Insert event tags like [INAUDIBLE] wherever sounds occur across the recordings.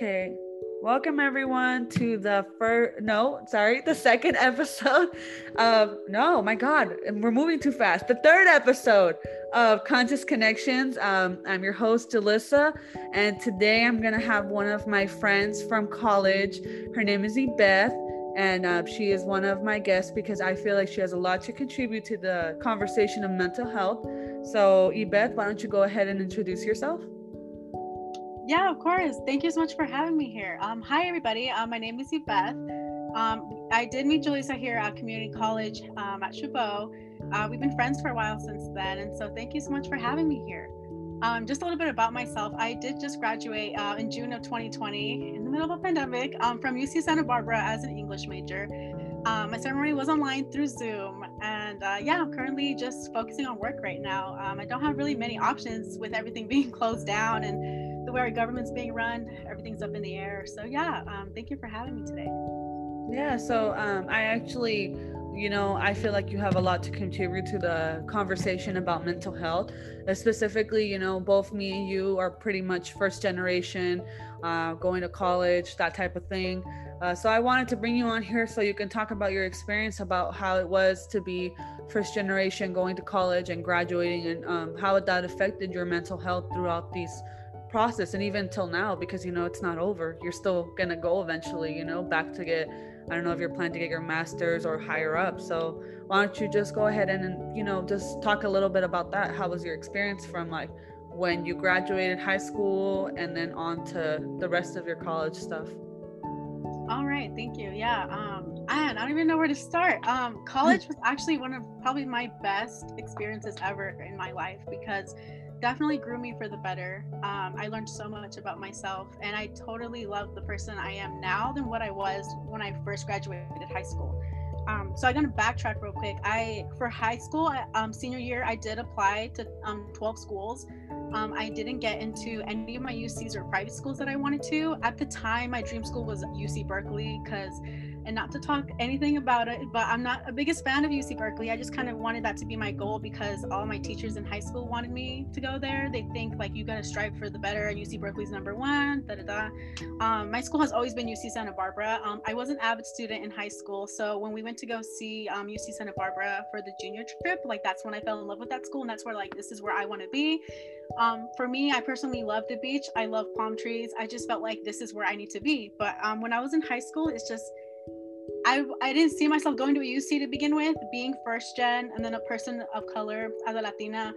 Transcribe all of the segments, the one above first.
Okay. Welcome everyone to the first no, sorry, the second [LAUGHS] episode of no, my god, we're moving too fast. The third episode of Conscious Connections. Um, I'm your host, Alyssa, and today I'm gonna have one of my friends from college. Her name is Ebeth, and uh, she is one of my guests because I feel like she has a lot to contribute to the conversation of mental health. So, Ebeth, why don't you go ahead and introduce yourself? Yeah, of course. Thank you so much for having me here. Um, hi, everybody. Um, my name is Beth. Um, I did meet Julissa here at community college um, at Chabot. Uh, we've been friends for a while since then, and so thank you so much for having me here. Um, just a little bit about myself. I did just graduate uh, in June of 2020 in the middle of a pandemic um, from UC Santa Barbara as an English major. Um, my ceremony was online through Zoom, and uh, yeah, I'm currently just focusing on work right now. Um, I don't have really many options with everything [LAUGHS] being closed down and the way our government's being run, everything's up in the air. So yeah, um, thank you for having me today. Yeah, so um, I actually, you know, I feel like you have a lot to contribute to the conversation about mental health. Uh, specifically, you know, both me and you are pretty much first generation, uh, going to college, that type of thing. Uh, so I wanted to bring you on here so you can talk about your experience about how it was to be first generation going to college and graduating and um, how that affected your mental health throughout these process and even till now because you know it's not over you're still gonna go eventually you know back to get i don't know if you're planning to get your master's or higher up so why don't you just go ahead and you know just talk a little bit about that. How was your experience from like when you graduated high school and then on to the rest of your college stuff? All right thank you. Yeah um I don't even know where to start. Um, college was actually one of probably my best experiences ever in my life because definitely grew me for the better. Um, I learned so much about myself, and I totally love the person I am now than what I was when I first graduated high school. Um, so I'm gonna backtrack real quick. I for high school um, senior year, I did apply to um, 12 schools. Um, I didn't get into any of my UCs or private schools that I wanted to. At the time, my dream school was UC Berkeley because and not to talk anything about it, but I'm not a biggest fan of UC Berkeley. I just kind of wanted that to be my goal because all my teachers in high school wanted me to go there. They think like you gotta strive for the better, and UC Berkeley's number one. Da da da. Um, my school has always been UC Santa Barbara. Um, I was an avid student in high school, so when we went to go see um, UC Santa Barbara for the junior trip, like that's when I fell in love with that school, and that's where like this is where I want to be. Um, for me, I personally love the beach. I love palm trees. I just felt like this is where I need to be. But um, when I was in high school, it's just I, I didn't see myself going to a UC to begin with, being first gen and then a person of color as a Latina.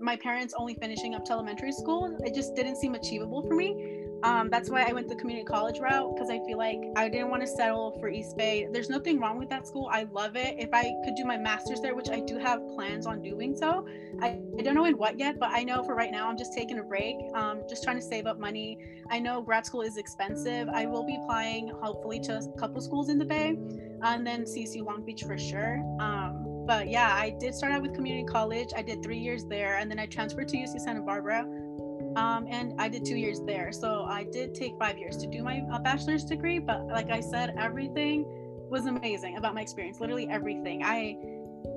My parents only finishing up to elementary school, it just didn't seem achievable for me um, that's why I went the community college route because I feel like I didn't want to settle for East Bay. There's nothing wrong with that school. I love it. If I could do my master's there, which I do have plans on doing so, I, I don't know in what yet, but I know for right now I'm just taking a break, um, just trying to save up money. I know grad school is expensive. I will be applying hopefully to a couple schools in the Bay and then CSU Long Beach for sure. Um, but yeah, I did start out with community college. I did three years there and then I transferred to UC Santa Barbara um, and I did two years there. So I did take five years to do my uh, bachelor's degree. But like I said, everything was amazing about my experience. Literally everything. I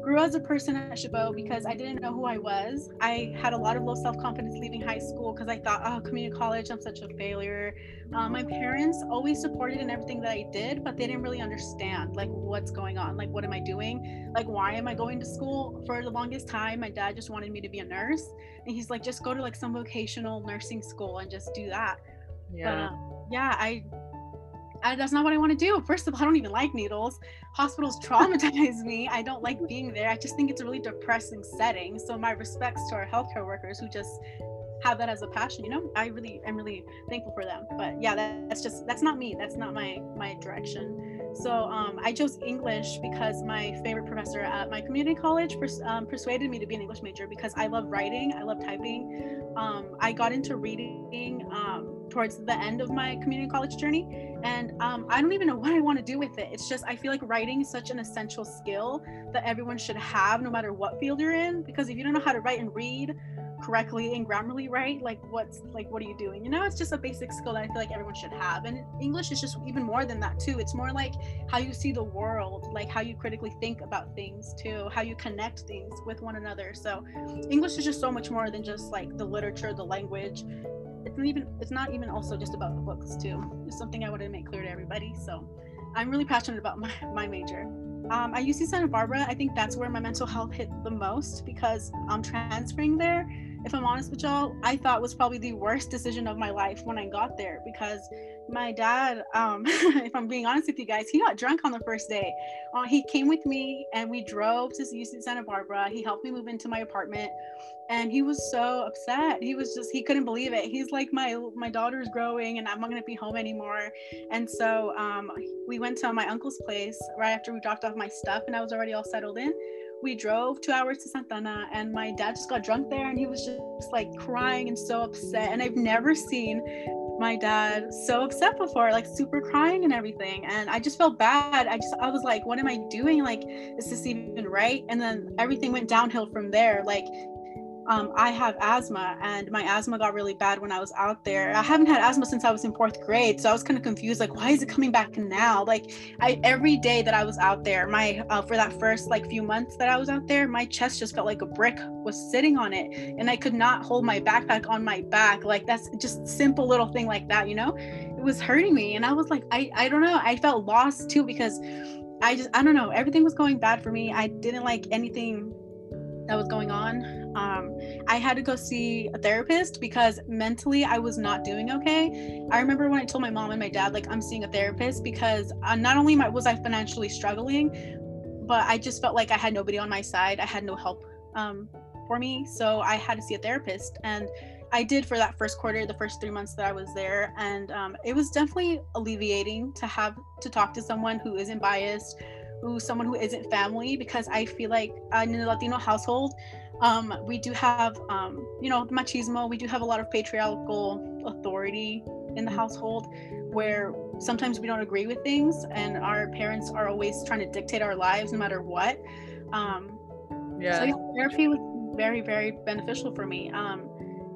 grew as a person at Chabot because I didn't know who I was. I had a lot of low self confidence leaving high school because I thought, oh, community college, I'm such a failure. Um, my parents always supported in everything that I did, but they didn't really understand like what's going on. Like, what am I doing? Like, why am I going to school? For the longest time, my dad just wanted me to be a nurse, and he's like, just go to like some vocational nursing school and just do that. Yeah. But, yeah, I I, that's not what I want to do. First of all, I don't even like needles. Hospitals [LAUGHS] traumatize me. I don't like being there. I just think it's a really depressing setting. So my respects to our healthcare workers who just have that as a passion. You know, I really am really thankful for them. But yeah, that, that's just that's not me. That's not my my direction. So um, I chose English because my favorite professor at my community college pers- um, persuaded me to be an English major because I love writing, I love typing. Um, I got into reading um, towards the end of my community college journey, and um, I don't even know [LAUGHS] what I want to do with it. It's just I feel like writing is such an essential skill that everyone should have, no matter what field you're in. Because if you don't know how to write and read, correctly and grammarly right like what's like what are you doing? You know it's just a basic skill that i feel like everyone should have. And english is just even more than that too. It's more like how you see the world like how you critically think about things too how you connect things with one another. So english is just so much more than just like the literature the language it's even it's not even also just about the books too. It's something I wanted to make clear to everybody. So I'm really passionate about my, [LAUGHS] my major. Um, I UC Santa Barbara. I think that's where my mental health hit the most because I'm transferring there if I'm honest with y'all, I thought was probably the worst decision of my life when I got there because my dad, um, [LAUGHS] if I'm being honest with you guys, he got drunk on the first day. Uh, he came with me and we drove to UC Santa Barbara. He helped me move into my apartment and he was so upset. He was just, he couldn't believe it. He's like, my, my daughter's growing and I'm not going to be home anymore. And so um, we went to my uncle's place right after we dropped off my stuff and I was already all settled in we drove two hours to Santa Ana and my dad just got drunk there and he was just like crying and so upset. And I've never seen my dad so upset before, like super crying and everything. And I just felt bad. I just, I was like, what am I doing? Like, is this even right? And then everything went downhill from there. Like, um, I have asthma and my asthma got really bad when I was out there. I haven't had asthma since I was in fourth grade. So I was kind of confused, like, why is it coming back now? Like I, every day that I was out there, my, uh, for that first like few months that I was out there, my chest just felt like a brick was sitting on it and I could not hold my backpack on my back. Like that's just simple little thing like that, you know, it was hurting me. And I was like, I, I don't know. I felt lost too, because I just, I don't know. Everything was going bad for me. I didn't like anything that was going on um, I had to go see a therapist because mentally I was not doing okay. I remember when I told my mom and my dad, like, I'm seeing a therapist because uh, not only was I financially struggling, but I just felt like I had nobody on my side. I had no help um, for me. So I had to see a therapist. And I did for that first quarter, the first three months that I was there. And um, it was definitely alleviating to have to talk to someone who isn't biased, who someone who isn't family, because I feel like in the Latino household, um, we do have, um, you know, machismo. We do have a lot of patriarchal authority in the household where sometimes we don't agree with things and our parents are always trying to dictate our lives no matter what. Um, yeah. So yeah, therapy was very, very beneficial for me. Um,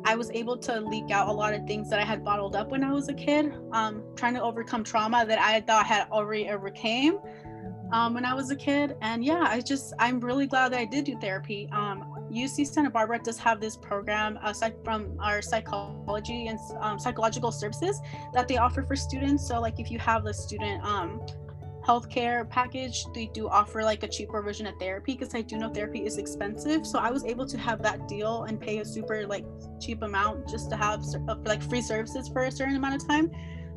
I was able to leak out a lot of things that I had bottled up when I was a kid, um, trying to overcome trauma that I thought I had already overcame um, when I was a kid. And yeah, I just, I'm really glad that I did do therapy. Um, UC Santa Barbara does have this program aside from our psychology and um, psychological services that they offer for students. So like if you have the student um, healthcare package, they do offer like a cheaper version of therapy because I do know therapy is expensive. So I was able to have that deal and pay a super like cheap amount just to have uh, like free services for a certain amount of time.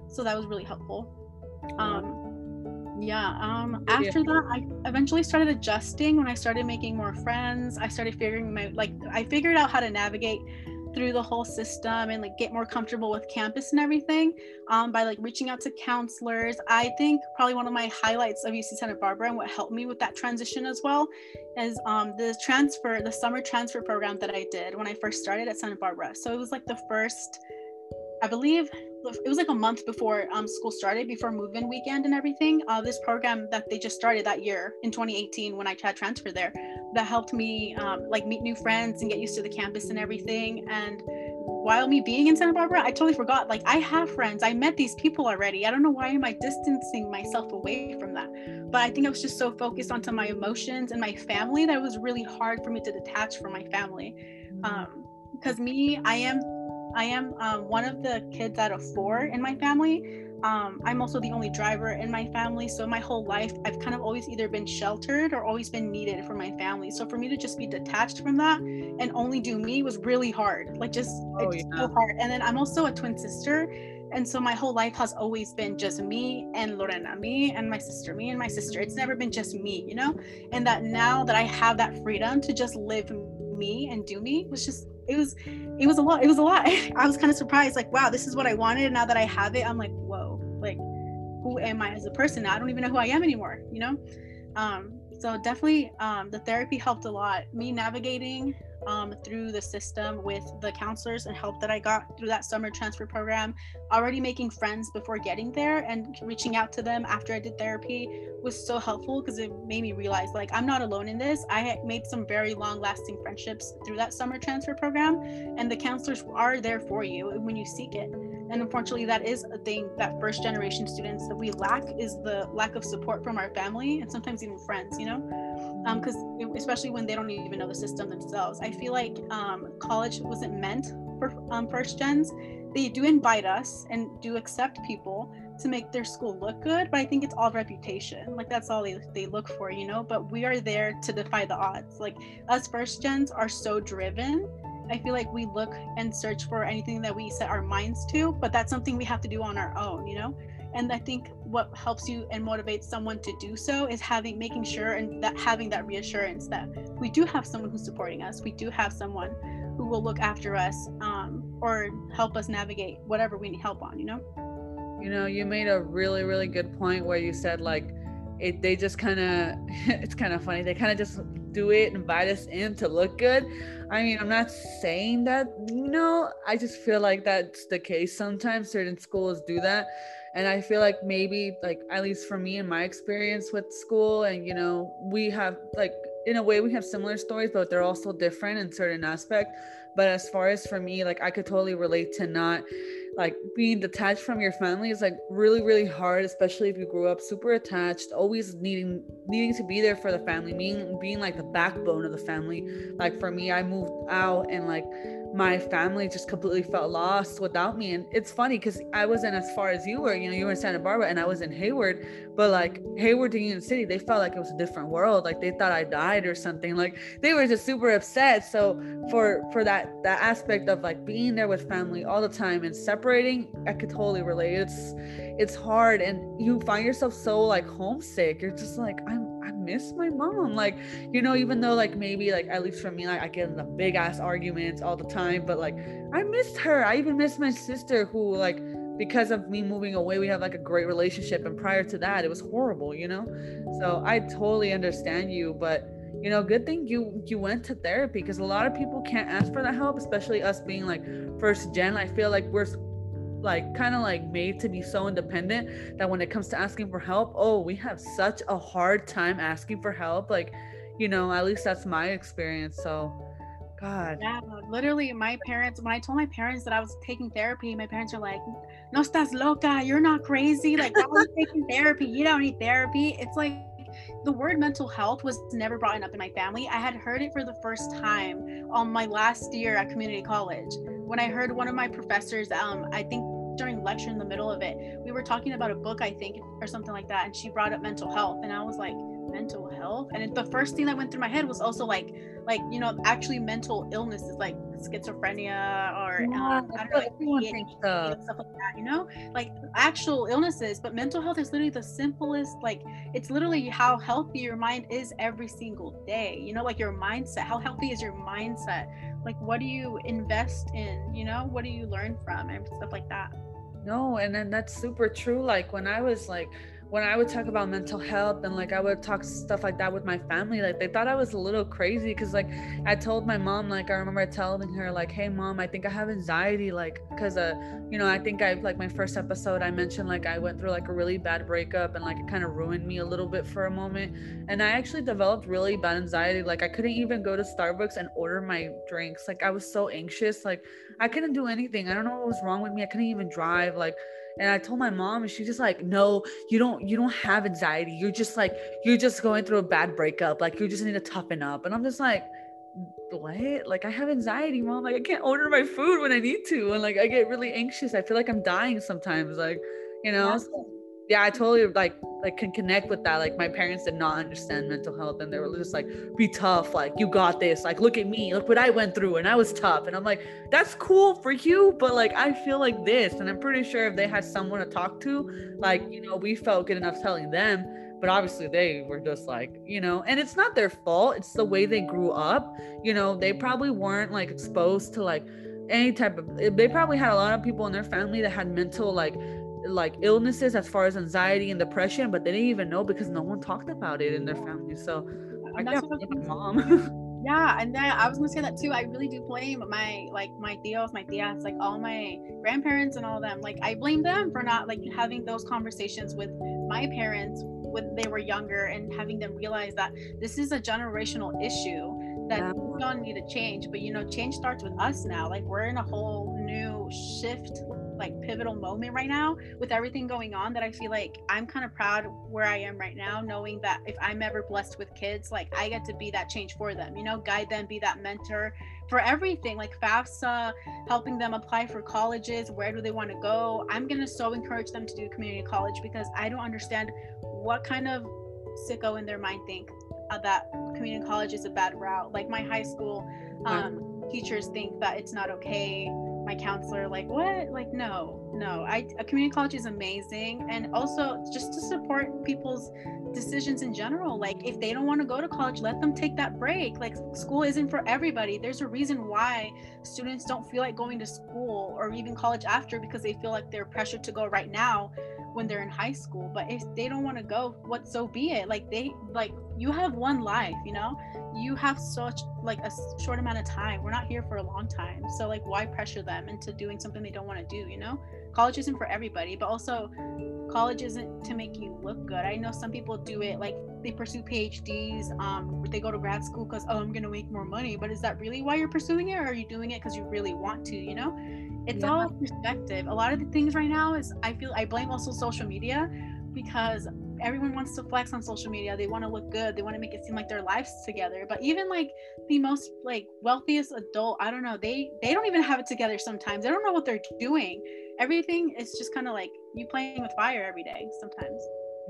So that was really helpful. Um, yeah um after yeah. that i eventually started adjusting when i started making more friends. I started figuring my like i figured out how to navigate through the whole system and like get more comfortable with campus and everything um, by like reaching out to counselors. I think probably one of my highlights of uc santa barbara and what helped me with that transition as well is um, the transfer the summer transfer program that i did when i first started at santa barbara. So it was like the first i believe it was like a month before um, school started, before move-in weekend and everything. Uh, this program that they just started that year in 2018 when I had transferred there, that helped me um, like meet new friends and get used to the campus and everything. And while me being in Santa Barbara, I totally forgot. Like I have friends. I met these people already. I don't know why am I distancing myself away from that. But I think I was just so focused onto my emotions and my family that it was really hard for me to detach from my family. Um, because me, I am I am um, one of the kids out of four in my family. Um, I'm also the only driver in my family. So my whole life, I've kind of always either been sheltered or always been needed for my family. So for me to just be detached from that and only do me was really hard. Like just oh, it's yeah. so hard. And then I'm also a twin sister. And so my whole life has always been just me and Lorena, me and my sister, me and my sister. It's never been just me, you know? And that now that I have that freedom to just live me and do me was just it was it was a lot it was a lot. [LAUGHS] I was kind of surprised like wow this is what i wanted And now that i have it i'm like whoa like who am i as a person? Now i don't even know who i am anymore you know? Um so definitely um the therapy helped a lot. Me navigating um, through the system with the counselors and help that I got through that summer transfer program. Already making friends before getting there and reaching out to them after I did therapy was so helpful because it made me realize like I'm not alone in this. I made some very long lasting friendships through that summer transfer program, and the counselors are there for you when you seek it. And unfortunately, that is a thing that first generation students that we lack is the lack of support from our family and sometimes even friends, you know? Because um, especially when they don't even know the system themselves. I feel like um, college wasn't meant for um, first gens. They do invite us and do accept people to make their school look good but i think it's all reputation. Like that's all they, they look for you know? But we are there to defy the odds. Like us first gens are so driven. I feel like we look and search for anything that we set our minds to but that's something we have to do on our own you know and i think what helps you and motivates someone to do so is having making sure and that having that reassurance that we do have someone who's supporting us. We do have someone who will look after us um, or help us navigate whatever we need help on you know? You know you made a really really good point where you said like it they just kind of [LAUGHS] it's kind of funny. They kind of just do it and invite us in to look good. I mean i'm not saying that you know i just feel like that's the case. Sometimes certain schools do that and i feel like maybe like at least for me in my experience with school and you know we have like in a way we have similar stories but they're also different in certain aspect. But as far as for me like i could totally relate to not like being detached from your family is like really really hard especially if you grew up super attached always needing needing to be there for the family being being like the backbone of the family like for me i moved out and like my family just completely felt lost without me. And it's funny because I wasn't as far as you were, you know, you were in Santa Barbara and I was in Hayward, but like Hayward to Union City, they felt like it was a different world. Like they thought I died or something. Like they were just super upset. So for for that that aspect of like being there with family all the time and separating, I could totally relate. It's it's hard and you find yourself so like homesick. You're just like, I'm i miss my mom. Like, you know, even though like maybe like at least for me, like I get in the big ass arguments all the time, but like I missed her. I even missed my sister who like because of me moving away, we have like a great relationship. And prior to that, it was horrible, you know? So I totally understand you, but you know, good thing you you went to therapy because a lot of people can't ask for that help, especially us being like first gen. I feel like we're like kind of like made to be so independent that when it comes to asking for help, oh, we have such a hard time asking for help. Like, you know, at least that's my experience. So, God. Yeah, literally, my parents, when I told my parents that I was taking therapy, my parents are like, No estás loca. You're not crazy. Like, why are you taking therapy? You don't need therapy. It's like, the word mental health was never brought up in my family. I had heard it for the first time on my last year at community college when I heard one of my professors, um, I think during lecture in the middle of it, we were talking about a book, I think, or something like that, and she brought up mental health, and I was like, mental health, and it, the first thing that went through my head was also like, like you know, actually mental illnesses like schizophrenia or yeah, um, I don't know, like stuff like that, you know, like actual illnesses. But mental health is literally the simplest, like it's literally how healthy your mind is every single day. You know, like your mindset. How healthy is your mindset? like what do you invest in you know what do you learn from and stuff like that no and then that's super true like when i was like when I would talk about mental health and like I would talk stuff like that with my family, like they thought I was a little crazy because like I told my mom, like I remember telling her, like, hey mom, I think I have anxiety, like because uh, you know, I think I like my first episode I mentioned like I went through like a really bad breakup and like it kind of ruined me a little bit for a moment. And I actually developed really bad anxiety. Like I couldn't even go to Starbucks and order my drinks. Like I was so anxious, like I couldn't do anything. I don't know what was wrong with me. I couldn't even drive. Like and i told my mom and she just like no you don't you don't have anxiety. You're just like you're just going through a bad breakup. Like you just need to toughen up. And i'm just like what? Like i have anxiety mom. Like i can't order my food when i need to. And like i get really anxious. I feel like i'm dying sometimes like you know? Yeah. so, yeah i totally like like can connect with that. Like my parents did not understand mental health and they were just like be tough like you got this like look at me look what i went through and i was tough. And i'm like that's cool for you but like i feel like this. And i'm pretty sure if they had someone to talk to like you know we felt good enough telling them but obviously they were just like you know and it's not their fault it's the way they grew up. You know they probably weren't like exposed to like any type of they probably had a lot of people in their family that had mental like like illnesses as far as anxiety and depression, but they didn't even know because no one talked about it in their family. So I got my mom. [LAUGHS] yeah, and then I was gonna say that too. I really do blame my like my tios, my tias, like all my grandparents and all them. Like I blame them for not like having those conversations with my parents when they were younger and having them realize that this is a generational issue that yeah. don't need to change. But you know, change starts with us now. Like we're in a whole new shift like pivotal moment right now with everything going on that I feel like I'm kind of proud where I am right now, knowing that if I'm ever blessed with kids, like I get to be that change for them, you know, guide them, be that mentor for everything like FAFSA, helping them apply for colleges, where do they want to go. I'm going to so encourage them to do community college because I don't understand what kind of sicko in their mind think uh, that community college is a bad route. Like my high school um, teachers think that it's not okay my counselor like what? Like no no. I a community college is amazing and also just to support people's decisions in general. Like if they don't want to go to college let them take that break. Like school isn't for everybody. There's a reason why students don't feel like going to school or even college after because they feel like they're pressured to go right now when they're in high school but if they don't want to go what so be it. Like they like you have one life you know? You have such like a short amount of time. We're not here for a long time. So like why pressure them into doing something they don't want to do you know? College isn't for everybody but also college isn't to make you look good. I know some people do it like they pursue phds um they go to grad school because oh i'm gonna make more money but is that really why you're pursuing it or are you doing it because you really want to you know it's yeah. all perspective. A lot of the things right now is i feel i blame also social media because everyone wants to flex on social media. They want to look good. They want to make it seem like their lives together. But even like the most like wealthiest adult i don't know they they don't even have it together sometimes. They don't know what they're doing. Everything is just kind of like you playing with fire every day sometimes.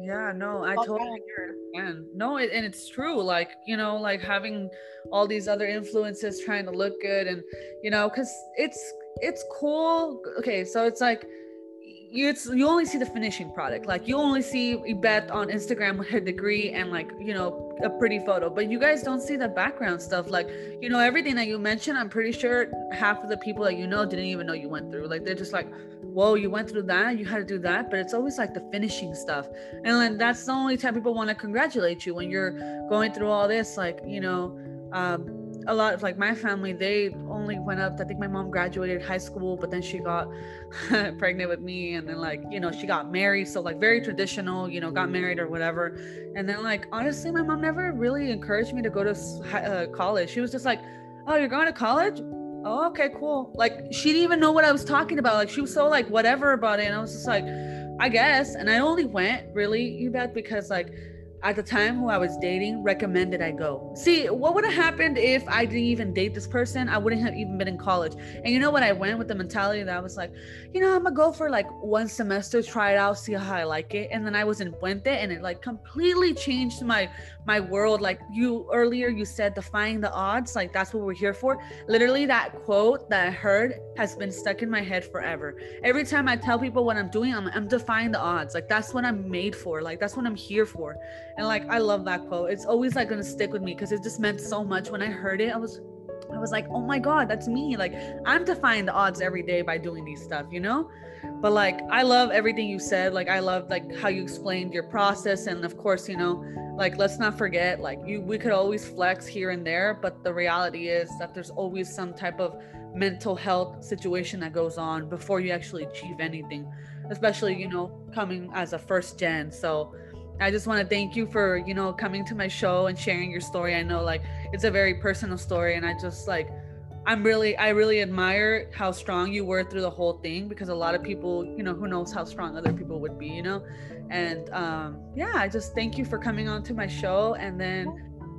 Yeah no i totally understand no it, and it's true like you know like having all these other influences trying to look good and you know because it's it's cool. Okay so it's like you it's you only see the finishing product. Like you only see Yvette on Instagram with her degree and like you know a pretty photo. But you guys don't see the background stuff. Like you know everything that you mentioned I'm pretty sure half of the people that you know didn't even know you went through. Like they're just like whoa you went through that? You had to do that? But it's always like the finishing stuff. And then that's the only time people want to congratulate you when you're going through all this like you know um, a lot of like my family they only went up i think my mom graduated high school but then she got [LAUGHS] pregnant with me and then like you know she got married so like very traditional you know got married or whatever. And then like honestly my mom never really encouraged me to go to uh, college. She was just like oh you're going to college? Oh okay cool. Like she didn't even know what i was talking about. Like she was so like whatever about it and i was just like i guess. And i only went really you bet because like at the time who I was dating recommended I go. See, what would have happened if I didn't even date this person? I wouldn't have even been in college. And you know what? I went with the mentality that I was like, you know, I'm gonna go for like one semester, try it out, see how I like it. And then I was in Puente and it like completely changed my my world. Like you earlier you said defying the odds, like that's what we're here for. Literally that quote that I heard has been stuck in my head forever. Every time I tell people what I'm doing, I'm I'm defying the odds. Like that's what I'm made for. Like that's what I'm here for and like I love that quote. It's always like gonna stick with me because it just meant so much. When I heard it, I was I was like, oh my God, that's me. Like, I'm defying the odds every day by doing these stuff, you know? But like, I love everything you said. Like, I love like how you explained your process. And of course, you know, like, let's not forget, like, you, we could always flex here and there. But the reality is that there's always some type of mental health situation that goes on before you actually achieve anything, especially, you know, coming as a first gen. So, I just want to thank you for, you know, coming to my show and sharing your story. I know like it's a very personal story and I just like I'm really I really admire how strong you were through the whole thing because a lot of people, you know, who knows how strong other people would be, you know. And um yeah, I just thank you for coming on to my show and then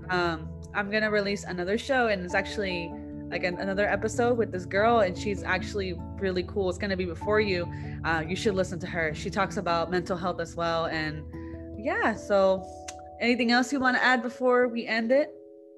um I'm going to release another show and it's actually like an, another episode with this girl and she's actually really cool. It's going to be before you. Uh you should listen to her. She talks about mental health as well and yeah, so anything else you want to add before we end it?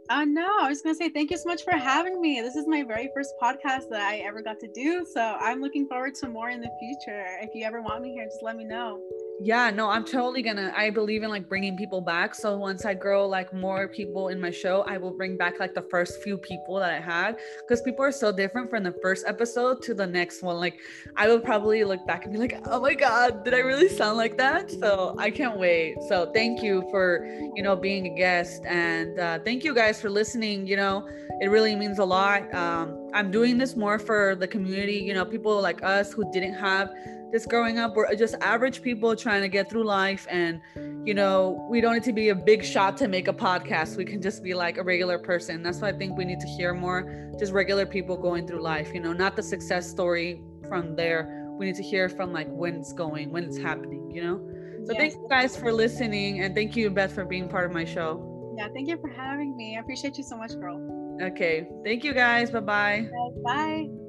Uh, no, I was going to say thank you so much for having me. This is my very first podcast that I ever got to do. So I'm looking forward to more in the future. If you ever want me here, just let me know yeah no i'm totally gonna i believe in like bringing people back. So once i grow like more people in my show i will bring back like the first few people that i had because people are so different from the first episode to the next one. Like i will probably look back and be like oh my god did i really sound like that? So i can't wait. So thank you for you know being a guest and uh, thank you guys for listening you know? It really means a lot. Um, i'm doing this more for the community you know people like us who didn't have this growing up we're just average people trying to get through life and you know we don't need to be a big shot to make a podcast we can just be like a regular person that's why i think we need to hear more just regular people going through life you know not the success story from there we need to hear from like when it's going, when it's happening, you know? So Yes. thank you guys for listening and thank you, Beth, for being part of my show. Yeah, thank you for having me. I appreciate you so much, girl. Okay. Thank you guys. Bye bye. Bye.